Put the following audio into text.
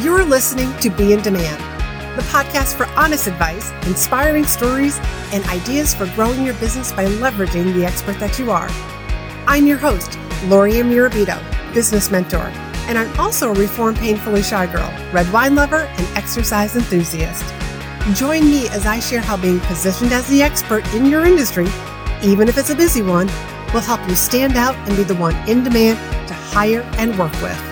You're listening to Be in Demand, the podcast for honest advice, inspiring stories, and ideas for growing your business by leveraging the expert that you are. I'm your host, Lori Mirabito, business mentor, and I'm also a reformed painfully shy girl, red wine lover, and exercise enthusiast. Join me as I share how being positioned as the expert in your industry, even if it's a busy one, will help you stand out and be the one in demand to hire and work with.